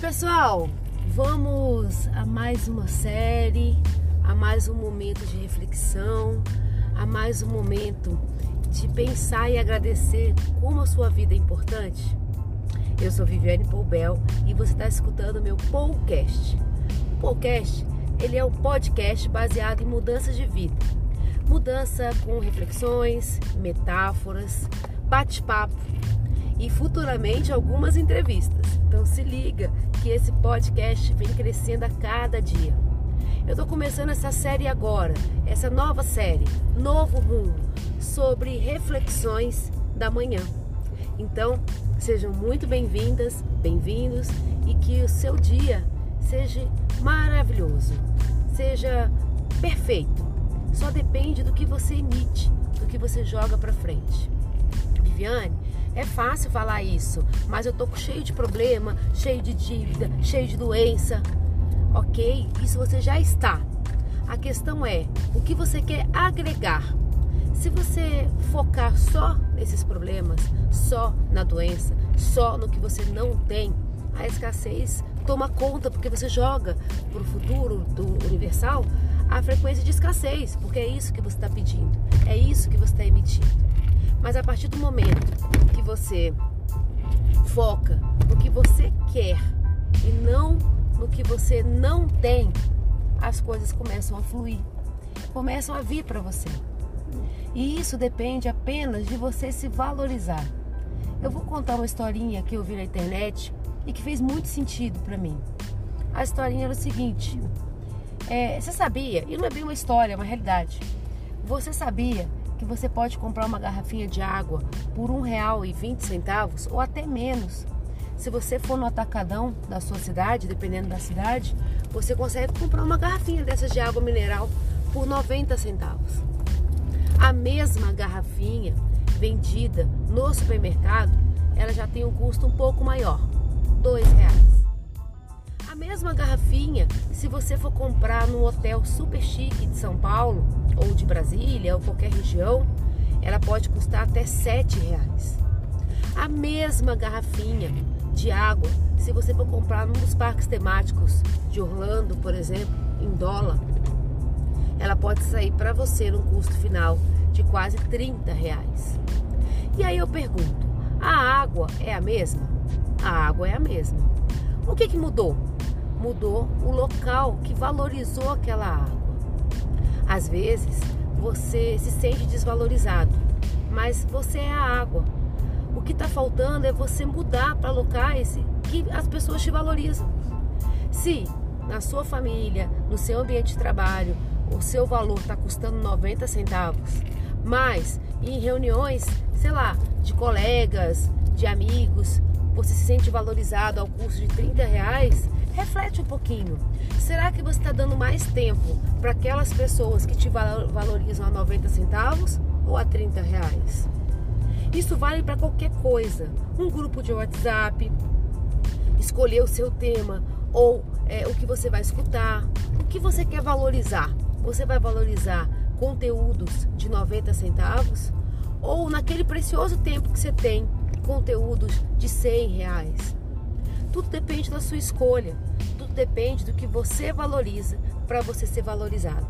pessoal? Vamos a mais uma série, a mais um momento de reflexão, a mais um momento de pensar e agradecer como a sua vida é importante. Eu sou Viviane Poubel e você está escutando meu podcast. O podcast ele é um podcast baseado em mudanças de vida. Mudança com reflexões, metáforas, bate-papo e futuramente algumas entrevistas. Então se liga que esse podcast vem crescendo a cada dia. Eu estou começando essa série agora, essa nova série, Novo Rumo, sobre reflexões da manhã. Então, sejam muito bem-vindas, bem-vindos e que o seu dia seja maravilhoso, seja perfeito. Só depende do que você emite, do que você joga para frente. Viviane, é fácil falar isso, mas eu tô cheio de problema, cheio de dívida, cheio de doença. Ok? Isso você já está. A questão é o que você quer agregar. Se você focar só nesses problemas, só na doença, só no que você não tem, a escassez toma conta porque você joga para o futuro do universal a frequência de escassez, porque é isso que você está pedindo, é isso que você está emitindo. Mas a partir do momento que você foca no que você quer e não no que você não tem, as coisas começam a fluir, começam a vir para você. E isso depende apenas de você se valorizar. Eu vou contar uma historinha que eu vi na internet e que fez muito sentido para mim. A historinha era o seguinte: é, você sabia, e não é bem uma história, é uma realidade. Você sabia que você pode comprar uma garrafinha de água por um real e vinte centavos ou até menos. Se você for no atacadão da sua cidade, dependendo da cidade, você consegue comprar uma garrafinha dessas de água mineral por 90 centavos. A mesma garrafinha vendida no supermercado, ela já tem um custo um pouco maior, dois reais. A mesma garrafinha, se você for comprar num hotel super chique de São Paulo, ou de Brasília, ou qualquer região, ela pode custar até sete reais. A mesma garrafinha de água, se você for comprar num dos parques temáticos de Orlando, por exemplo, em dólar, ela pode sair para você num custo final de quase 30 reais. E aí eu pergunto, a água é a mesma? A água é a mesma. O que, que mudou? Mudou o local que valorizou aquela água. Às vezes você se sente desvalorizado, mas você é a água. O que está faltando é você mudar para locais que as pessoas te valorizam. Se na sua família, no seu ambiente de trabalho, o seu valor está custando 90 centavos, mas em reuniões, sei lá, de colegas, de amigos, você se sente valorizado ao custo de 30 reais, reflete um pouquinho. Será que você está dando mais tempo para aquelas pessoas que te valorizam a 90 centavos ou a 30 reais? Isso vale para qualquer coisa. Um grupo de WhatsApp, escolher o seu tema ou é, o que você vai escutar, o que você quer valorizar. Você vai valorizar conteúdos de 90 centavos ou naquele precioso tempo que você tem conteúdos de 100 reais. Tudo depende da sua escolha, depende do que você valoriza para você ser valorizado.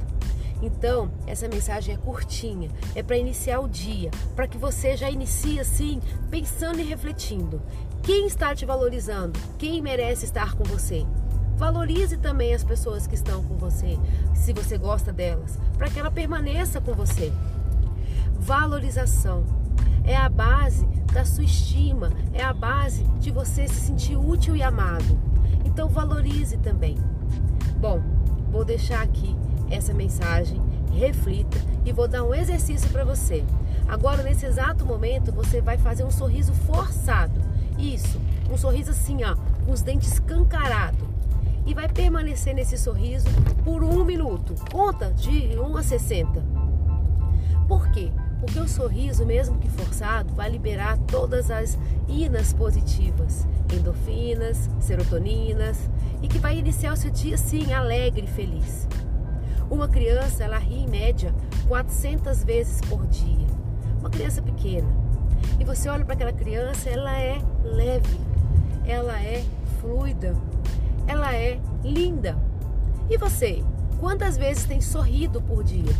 Então, essa mensagem é curtinha, é para iniciar o dia, para que você já inicie assim, pensando e refletindo. Quem está te valorizando? Quem merece estar com você? Valorize também as pessoas que estão com você, se você gosta delas, para que ela permaneça com você. Valorização é a base da sua estima, é a base de você se sentir útil e amado. Então valorize também. Bom, vou deixar aqui essa mensagem, reflita e vou dar um exercício para você. Agora, nesse exato momento, você vai fazer um sorriso forçado. Isso, um sorriso assim, ó, com os dentes escancarados. E vai permanecer nesse sorriso por um minuto. Conta de 1 a 60. Por quê? Porque o sorriso, mesmo que forçado, vai liberar todas as inas positivas, endorfinas, serotoninas, e que vai iniciar o seu dia assim, alegre e feliz. Uma criança, ela ri em média 400 vezes por dia. Uma criança pequena. E você olha para aquela criança, ela é leve, ela é fluida, ela é linda. E você? Quantas vezes tem sorrido por dia?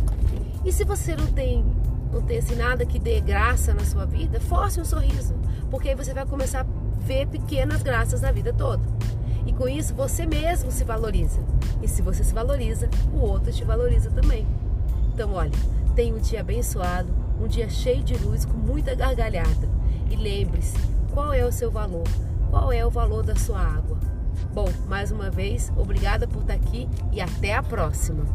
E se você não tem não tem assim nada que dê graça na sua vida, force um sorriso, porque aí você vai começar a ver pequenas graças na vida toda. E com isso você mesmo se valoriza. E se você se valoriza, o outro te valoriza também. Então, olha, tenha um dia abençoado, um dia cheio de luz, com muita gargalhada. E lembre-se, qual é o seu valor? Qual é o valor da sua água? Bom, mais uma vez, obrigada por estar aqui e até a próxima.